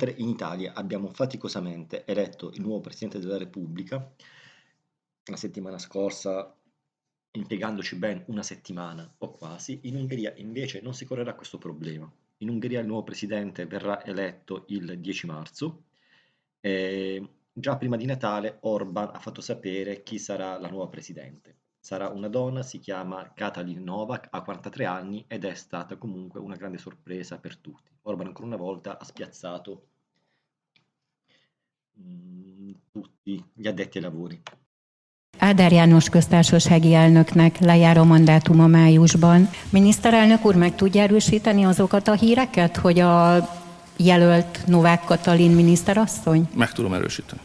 Mentre in Italia abbiamo faticosamente eletto il nuovo Presidente della Repubblica, la settimana scorsa impiegandoci ben una settimana o quasi, in Ungheria invece non si correrà questo problema. In Ungheria il nuovo Presidente verrà eletto il 10 marzo e già prima di Natale Orban ha fatto sapere chi sarà la nuova Presidente. Sarà una donna, si chiama Katalin Novak, ha 43 anni ed è stata comunque una grande sorpresa per tutti. Orban ancora una volta ha spiazzato mm, tutti gli addetti ai lavori. Ádár János köztársasági elnöknek lejár a mandátuma májusban. Miniszterelnök úr meg tudja erősíteni azokat a híreket, hogy a jelölt Novák Katalin miniszterasszony? Meg tudom erősíteni.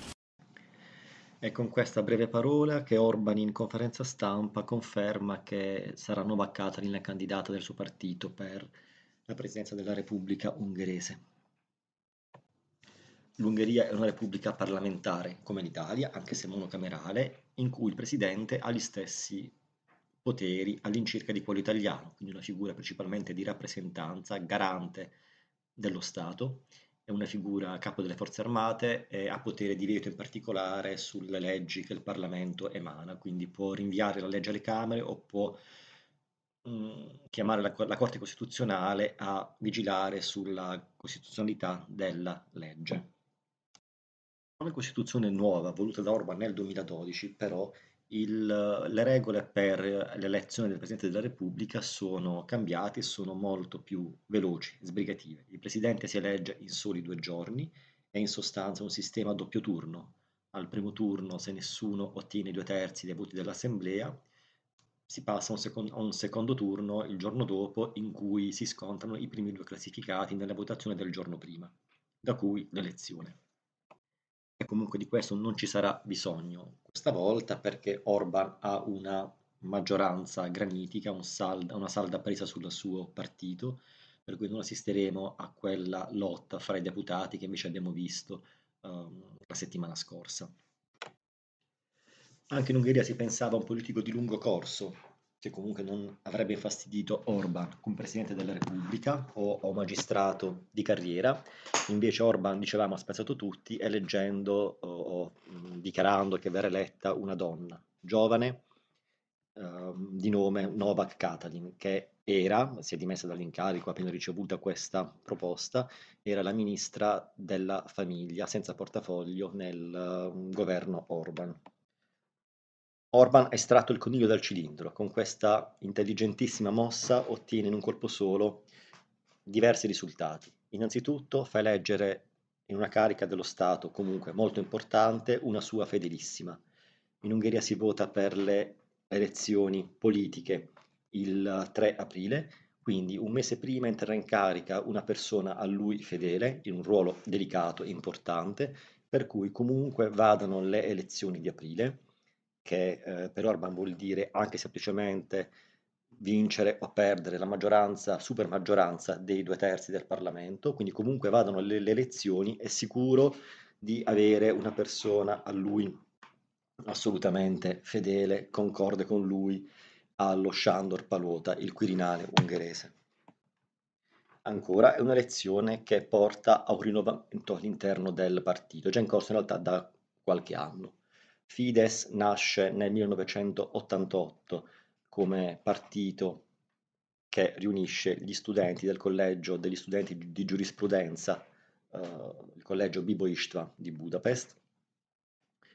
È con questa breve parola che Orban in conferenza stampa conferma che sarà Novak Katalin la candidata del suo partito per la presidenza della Repubblica ungherese. L'Ungheria è una repubblica parlamentare come l'Italia, anche se monocamerale, in cui il presidente ha gli stessi poteri all'incirca di quello italiano, quindi una figura principalmente di rappresentanza, garante dello Stato è una figura capo delle forze armate e ha potere di veto in particolare sulle leggi che il Parlamento emana, quindi può rinviare la legge alle Camere o può mm, chiamare la, la, Corte Costituzionale a vigilare sulla costituzionalità della legge. Una Costituzione nuova voluta da Orban nel 2012 però il, le regole per l'elezione del Presidente della Repubblica sono cambiate e sono molto più veloci, sbrigative. Il Presidente si elegge in soli due giorni, è in sostanza un sistema a doppio turno. Al primo turno, se nessuno ottiene i due terzi dei voti dell'Assemblea, si passa a un, secondo, a un secondo turno il giorno dopo in cui si scontrano i primi due classificati nella votazione del giorno prima, da cui l'elezione e comunque di questo non ci sarà bisogno questa volta perché Orban ha una maggioranza granitica, un salda, una salda presa sul suo partito, per cui non assisteremo a quella lotta fra i deputati che invece abbiamo visto um, la settimana scorsa. Anche in Ungheria si pensava a un politico di lungo corso, che comunque non avrebbe infastidito Orban come Presidente della Repubblica o, o magistrato di carriera, invece Orban, dicevamo, ha spezzato tutti eleggendo o, o dichiarando che verrà eletta una donna giovane eh, di nome Novak Katalin, che era, si è dimessa dall'incarico appena ricevuta questa proposta, era la ministra della famiglia senza portafoglio nel uh, governo Orban. Orban ha estratto il coniglio dal cilindro, con questa intelligentissima mossa ottiene in un colpo solo diversi risultati. Innanzitutto fa eleggere in una carica dello Stato comunque molto importante una sua fedelissima. In Ungheria si vota per le elezioni politiche il 3 aprile, quindi un mese prima entrerà in carica una persona a lui fedele, in un ruolo delicato e importante, per cui comunque vadano le elezioni di aprile che eh, per Orban vuol dire anche semplicemente vincere o perdere la maggioranza, super maggioranza dei due terzi del Parlamento, quindi comunque vadano le, le elezioni, è sicuro di avere una persona a lui assolutamente fedele, concorde con lui allo Sándor Palota, il Quirinale ungherese. Ancora è un'elezione che porta a un rinnovamento all'interno del partito, già in corso in realtà da qualche anno. Fidesz nasce nel 1988 come partito che riunisce gli studenti del collegio degli studenti di giurisprudenza, eh, il collegio Bibo István di Budapest.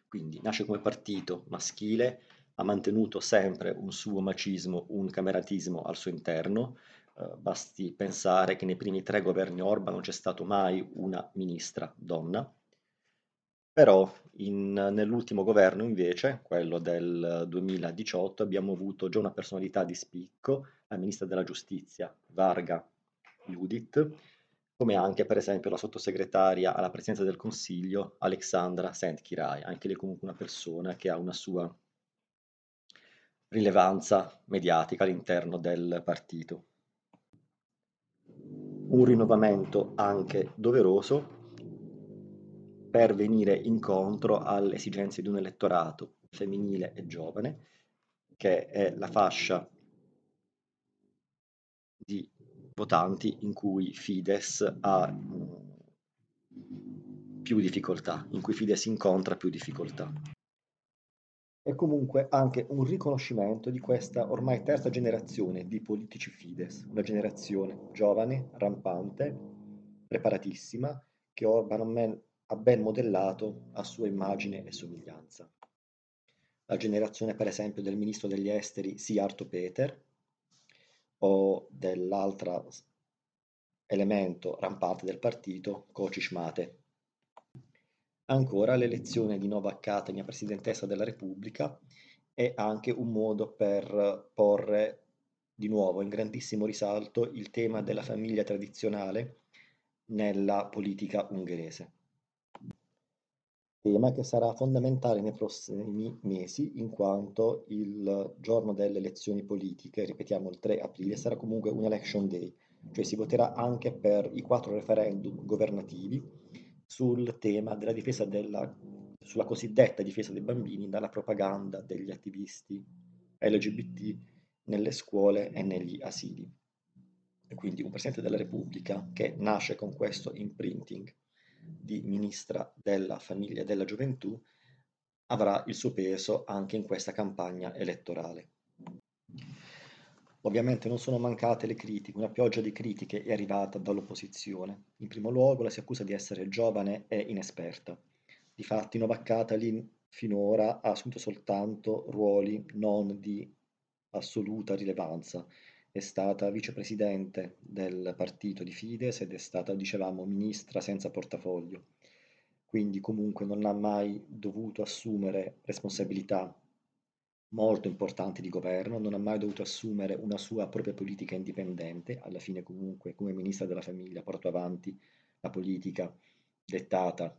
Quindi nasce come partito maschile, ha mantenuto sempre un suo macismo, un cameratismo al suo interno. Eh, basti pensare che nei primi tre governi Orban non c'è stato mai una ministra donna però in, nell'ultimo governo invece, quello del 2018, abbiamo avuto già una personalità di spicco, la ministra della giustizia Varga Judith, come anche per esempio la sottosegretaria alla presidenza del Consiglio Alexandra Sentkirai, anche lei comunque una persona che ha una sua rilevanza mediatica all'interno del partito. Un rinnovamento anche doveroso per venire incontro alle esigenze di un elettorato femminile e giovane, che è la fascia di votanti in cui Fides ha più difficoltà, in cui Fidesz incontra più difficoltà. È comunque anche un riconoscimento di questa ormai terza generazione di politici Fidesz, una generazione giovane, rampante, preparatissima, che Orban ha ben modellato a sua immagine e somiglianza. La generazione, per esempio, del ministro degli esteri Sijarto Peter o dell'altro elemento rampante del partito, Kocis Mate. Ancora, l'elezione di Nova Katalin presidentessa della Repubblica è anche un modo per porre di nuovo in grandissimo risalto il tema della famiglia tradizionale nella politica ungherese. Tema che sarà fondamentale nei prossimi mesi in quanto il giorno delle elezioni politiche, ripetiamo il 3 aprile, sarà comunque un election day, cioè si voterà anche per i quattro referendum governativi sul tema della difesa della, sulla cosiddetta difesa dei bambini dalla propaganda degli attivisti LGBT nelle scuole e negli asili. E quindi un Presidente della Repubblica che nasce con questo imprinting di Ministra della Famiglia e della Gioventù avrà il suo peso anche in questa campagna elettorale. Ovviamente non sono mancate le critiche, una pioggia di critiche è arrivata dall'opposizione. In primo luogo la si accusa di essere giovane e inesperta. Difatti Novak Katalin finora ha assunto soltanto ruoli non di assoluta rilevanza. È stata vicepresidente del partito di Fides ed è stata, dicevamo, ministra senza portafoglio. Quindi comunque non ha mai dovuto assumere responsabilità molto importanti di governo, non ha mai dovuto assumere una sua propria politica indipendente, alla fine comunque come ministra della famiglia portò avanti la politica dettata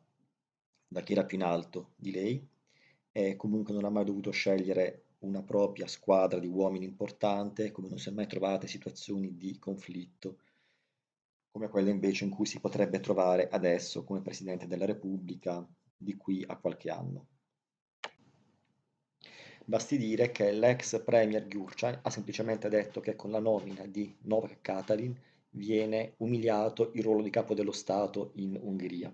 da chi era più in alto di lei e comunque non ha mai dovuto scegliere una propria squadra di uomini importante, come non si è mai trovate situazioni di conflitto come quelle invece in cui si potrebbe trovare adesso come Presidente della Repubblica di qui a qualche anno. Basti dire che l'ex premier Gyurcsány ha semplicemente detto che con la nomina di Novak Katalin viene umiliato il ruolo di capo dello Stato in Ungheria.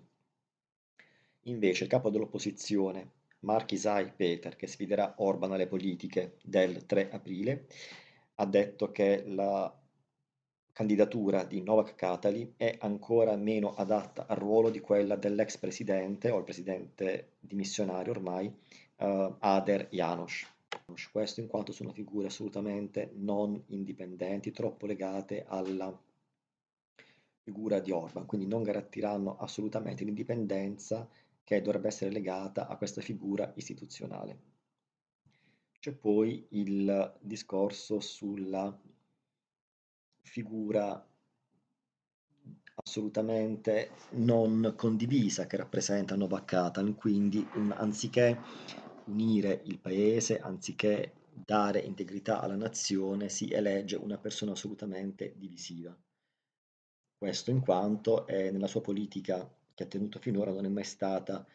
Invece il capo dell'opposizione, Markizai Peter, che sfiderà Orban alle politiche del 3 aprile, ha detto che la candidatura di Novak Katalin è ancora meno adatta al ruolo di quella dell'ex presidente o il presidente dimissionario ormai uh, Ader Janos. Questo in quanto sono figure assolutamente non indipendenti, troppo legate alla figura di Orban, quindi non garantiranno assolutamente l'indipendenza che dovrebbe essere legata a questa figura istituzionale. C'è poi il discorso sulla figura assolutamente non condivisa che rappresenta Katan, quindi un, anziché unire il paese, anziché dare integrità alla nazione, si elegge una persona assolutamente divisiva. Questo in quanto è, nella sua politica che ha tenuto finora non è mai stata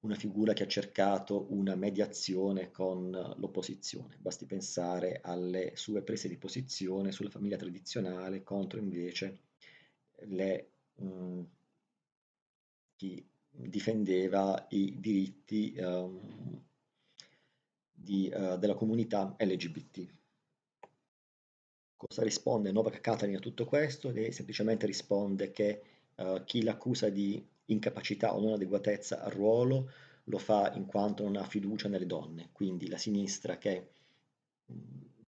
una figura che ha cercato una mediazione con l'opposizione. Basti pensare alle sue prese di posizione sulla famiglia tradizionale contro invece le, mh, mm, chi difendeva i diritti um, di, uh, della comunità LGBT. Cosa risponde Novak Katalin a tutto questo? Lei semplicemente risponde che uh, chi l'accusa di incapacità o non adeguatezza al ruolo lo fa in quanto non ha fiducia nelle donne, quindi la sinistra che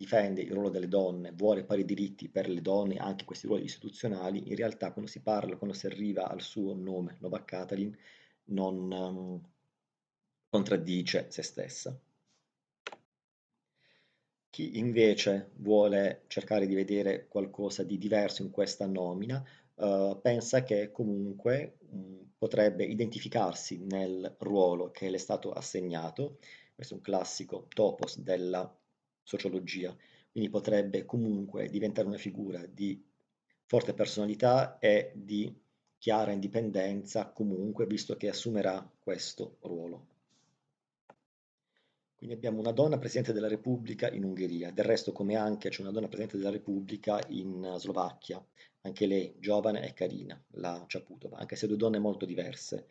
difende il ruolo delle donne, vuole pari diritti per le donne, anche questi ruoli istituzionali, in realtà quando si parla, quando si arriva al suo nome, Novak Katalin, non um, contraddice se stessa. Chi invece vuole cercare di vedere qualcosa di diverso in questa nomina, uh, pensa che comunque um, potrebbe identificarsi nel ruolo che le è stato assegnato, questo è un classico topos della sociologia, quindi potrebbe comunque diventare una figura di forte personalità e di chiara indipendenza comunque, visto che assumerà questo ruolo. Quindi abbiamo una donna Presidente della Repubblica in Ungheria, del resto come anche c'è una donna Presidente della Repubblica in Slovacchia, anche lei giovane e carina, la Ciaputova, anche se due donne molto diverse.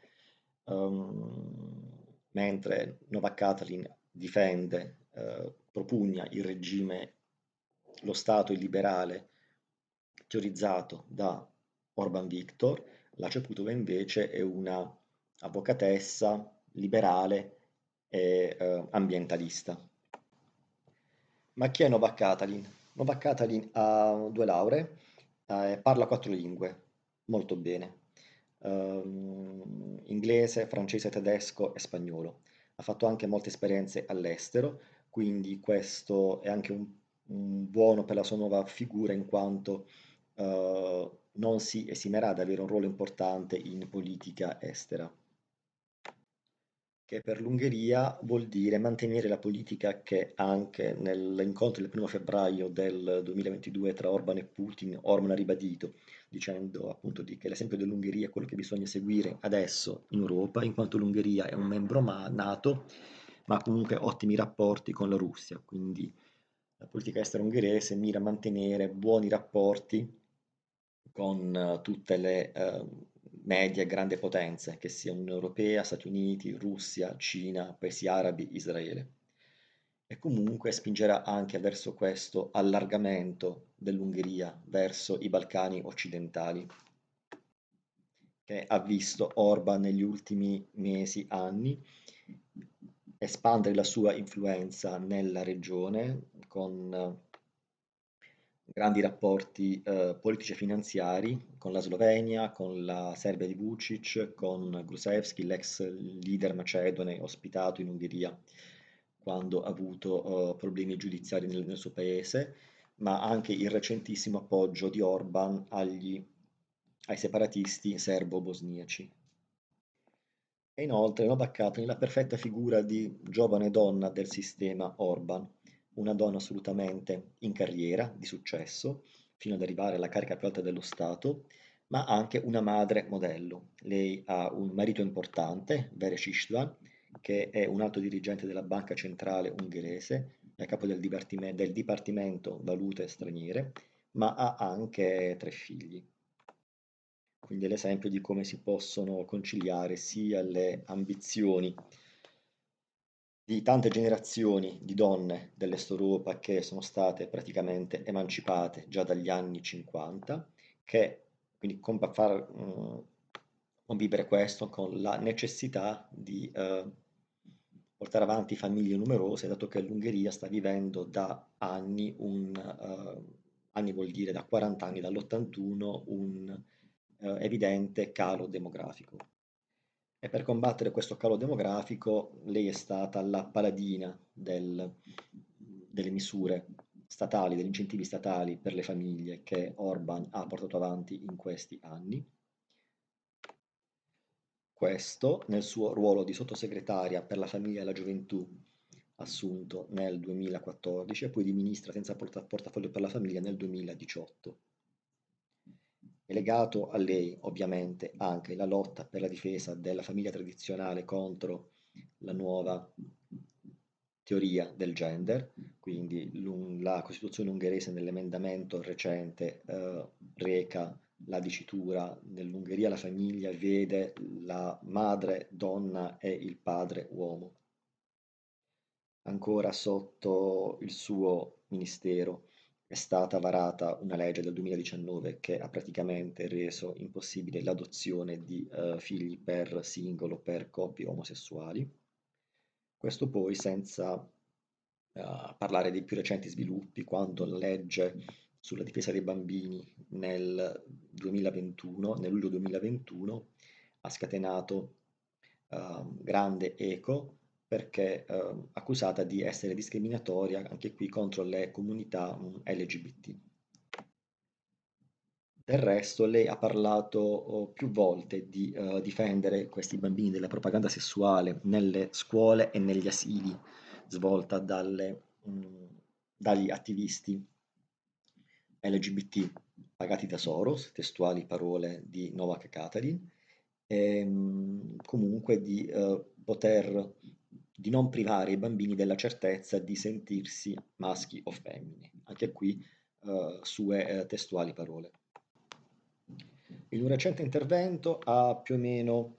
um, mentre Novak Katalin difende, uh, propugna il regime, lo Stato illiberale teorizzato da Orban Viktor, la Ceputova invece è una avvocatessa liberale e uh, ambientalista. Ma chi è Novak Katalin? Novak Katalin ha due lauree, eh, parla quattro lingue, molto bene, um, inglese, francese, tedesco e spagnolo. Ha fatto anche molte esperienze all'estero, quindi questo è anche un, un buono per la sua nuova figura in quanto uh, non si esimerà ad avere un ruolo importante in politica estera che per l'Ungheria vuol dire mantenere la politica che anche nell'incontro del 1 febbraio del 2022 tra Orban e Putin Orban ha ribadito, dicendo appunto di che l'esempio dell'Ungheria è quello che bisogna seguire adesso in Europa, in quanto l'Ungheria è un membro ma- NATO, ma comunque ottimi rapporti con la Russia, quindi la politica estera ungherese mira a mantenere buoni rapporti con uh, tutte le uh, medie e grandi potenze, che sia Unione Europea, Stati Uniti, Russia, Cina, paesi arabi, Israele. E comunque spingerà anche verso questo allargamento dell'Ungheria verso i Balcani occidentali, che ha visto Orban negli ultimi mesi, anni, espandere la sua influenza nella regione con grandi rapporti eh, politici e finanziari con la Slovenia, con la Serbia di Vucic, con Grusevski, l'ex leader macedone ospitato in Ungheria quando ha avuto uh, problemi giudiziari nel, nel, suo paese, ma anche il recentissimo appoggio di Orban agli, ai separatisti serbo-bosniaci. E inoltre Novak Katlin la perfetta figura di giovane donna del sistema Orban, una donna assolutamente in carriera, di successo, fino ad arrivare alla carica più alta dello Stato, ma anche una madre modello. Lei ha un marito importante, Veres Istvan, che è un alto dirigente della Banca Centrale ungherese, è capo del, del Dipartimento Valute Straniere, ma ha anche tre figli. Quindi è l'esempio di come si possono conciliare sia le ambizioni di tante generazioni di donne dell'Est Europa che sono state praticamente emancipate già dagli anni 50, che quindi compa far uh, convivere questo con la necessità di uh, portare avanti famiglie numerose, dato che l'Ungheria sta vivendo da anni, un, uh, anni vuol dire da 40 anni, dall'81, un evidente calo demografico. E per combattere questo calo demografico lei è stata la paladina del, delle misure statali, degli incentivi statali per le famiglie che Orban ha portato avanti in questi anni. Questo nel suo ruolo di sottosegretaria per la famiglia e la gioventù assunto nel 2014 e poi di ministra senza portafoglio per la famiglia nel 2018. È legato a lei ovviamente anche la lotta per la difesa della famiglia tradizionale contro la nuova teoria del gender, quindi la Costituzione ungherese nell'emendamento recente eh, reca la dicitura nell'Ungheria la famiglia vede la madre donna e il padre uomo. Ancora sotto il suo ministero è stata varata una legge del 2019 che ha praticamente reso impossibile l'adozione di uh, figli per singolo, per coppie omosessuali. Questo poi senza uh, parlare dei più recenti sviluppi, quando la legge sulla difesa dei bambini nel 2021, nel luglio 2021, ha scatenato uh, grande eco perché eh, accusata di essere discriminatoria anche qui contro le comunità mm, LGBT. Del resto lei ha parlato oh, più volte di uh, difendere questi bambini dalla propaganda sessuale nelle scuole e negli asili svolta dalle, mh, mm, dagli attivisti LGBT pagati da Soros, testuali parole di Novak Katalin, e mh, mm, comunque di uh, poter di non privare i bambini della certezza di sentirsi maschi o femmine. Anche qui uh, sue uh, testuali parole. In un recente intervento ha più o meno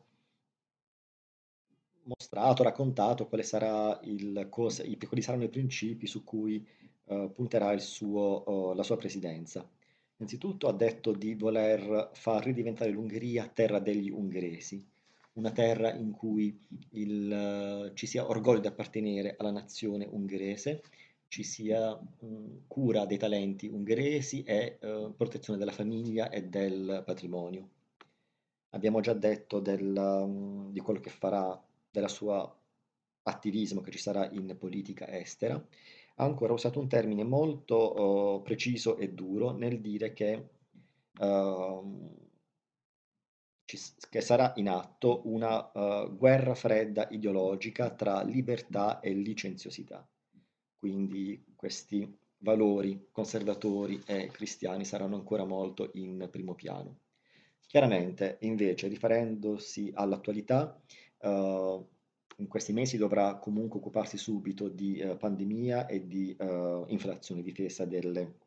mostrato, raccontato quali saranno i principi su cui uh, punterà suo, uh, la sua presidenza. Innanzitutto ha detto di voler far ridiventare l'Ungheria terra degli ungheresi, una terra in cui il, uh, ci sia orgoglio di appartenere alla nazione ungherese, ci sia mh, cura dei talenti ungheresi e protezione della famiglia e del patrimonio. Abbiamo già detto del, um, di quello che farà della sua attivismo che ci sarà in politica estera, ha ancora usato un termine molto uh, preciso e duro nel dire che, uh, che, sarà in atto una uh, guerra fredda ideologica tra libertà e licenziosità. Quindi questi valori conservatori e cristiani saranno ancora molto in primo piano. Chiaramente, invece, riferendosi all'attualità, uh, in questi mesi dovrà comunque occuparsi subito di uh, pandemia e di inflazione, difesa delle,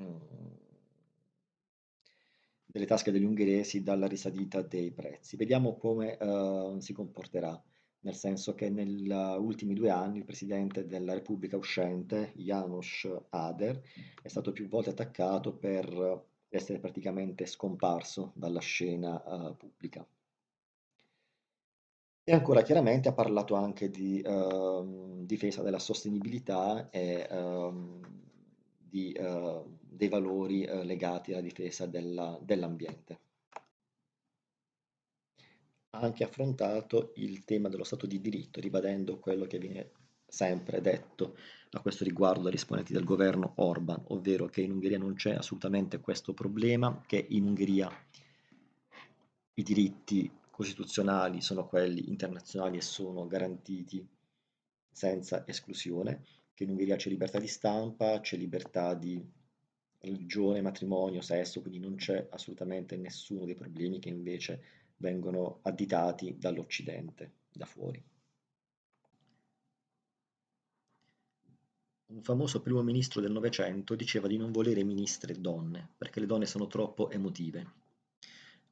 mm, delle, tasche degli ungheresi dalla risalita dei prezzi. Vediamo come si comporterà, nel senso che negli ultimi due anni il presidente della Repubblica uscente, Janos Ader, è stato più volte attaccato per essere praticamente scomparso dalla scena pubblica. E ancora chiaramente ha parlato anche di ehm, difesa della sostenibilità e ehm, di, eh, dei valori eh, legati alla difesa della- dell'ambiente. Ha anche affrontato il tema dello Stato di diritto, ribadendo quello che viene sempre detto a questo riguardo dagli esponenti del governo Orban, ovvero che in Ungheria non c'è assolutamente questo problema, che in Ungheria i diritti costituzionali sono quelli internazionali e sono garantiti senza esclusione, che in Ungheria c'è libertà di stampa, c'è libertà di religione, matrimonio, sesso, quindi non c'è assolutamente nessuno dei problemi che invece vengono additati dall'Occidente, da fuori. Un famoso primo ministro del Novecento diceva di non volere ministre donne, perché le donne sono troppo emotive.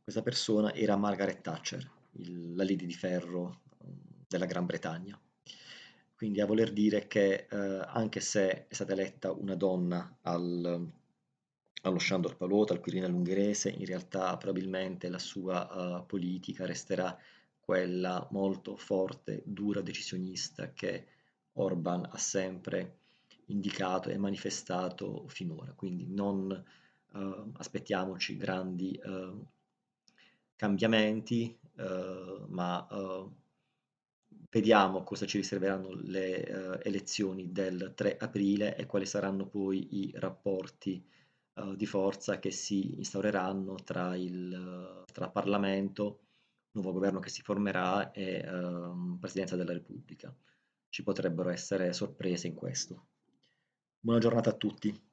Questa persona era Margaret Thatcher, il, la Lady di Ferro um, della Gran Bretagna. Quindi a voler dire che eh, anche se è stata eletta una donna al, allo Shandor Palota, al Quirinale ungherese, in realtà probabilmente la sua uh, politica resterà quella molto forte, dura, decisionista che Orban ha sempre indicato e manifestato finora. Quindi non uh, aspettiamoci grandi uh, cambiamenti, ma vediamo cosa ci riserveranno le eh, elezioni del 3 aprile e quali saranno poi i rapporti eh, di forza che si instaureranno tra il tra Parlamento, nuovo governo che si formerà e ehm, Presidenza della Repubblica. Ci potrebbero essere sorprese in questo. Buona giornata a tutti.